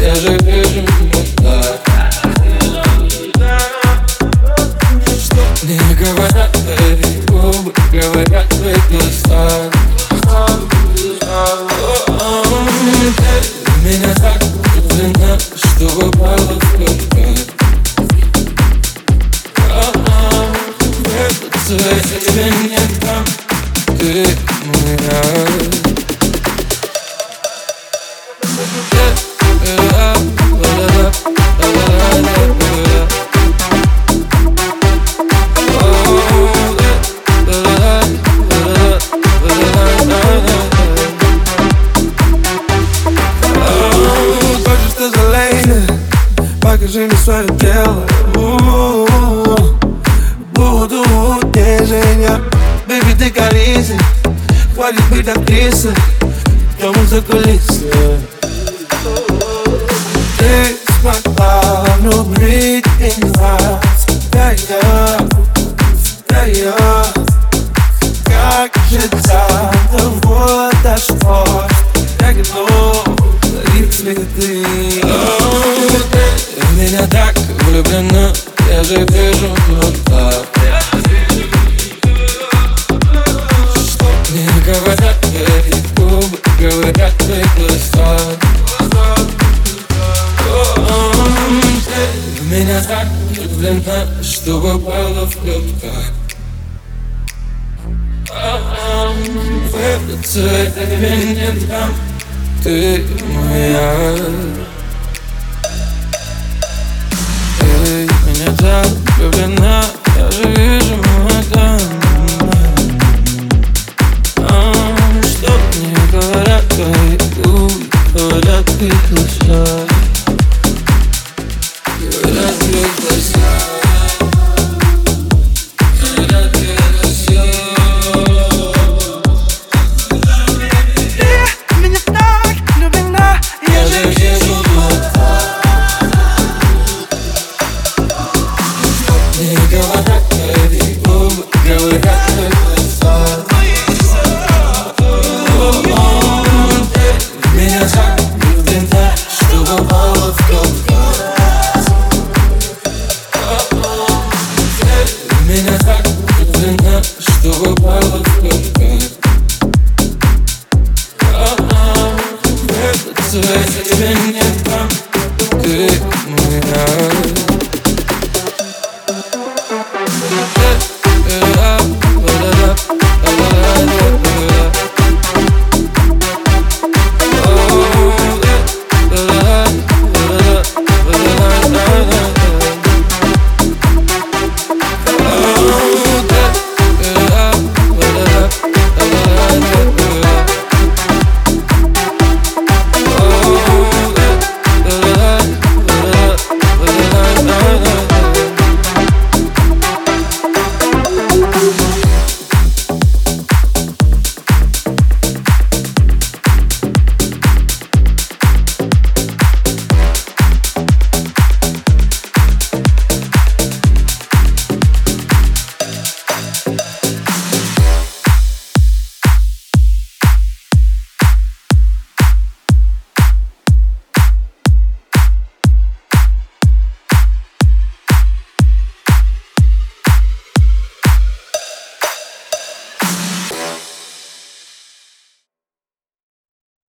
Я же вижу так Что мне говорят твои губы Говорят твои глаза Ты меня так влюблена Что упала в утешения Бэби, ты колись Хватит быть актрисой. Идем за кулисы Ты смогла влюбить меня Да я, да я. Как же до вот дошло Я кино, дарит цветы В меня так влюблена. Я же вижу вот влюблена Что попала в клетка В этот цвет тебе нет там Ты моя. Эй, меня так влюблена Я же вижу это Что мне говорят твои губы Говорят твои глаза Цвет тебе нет там Ты моя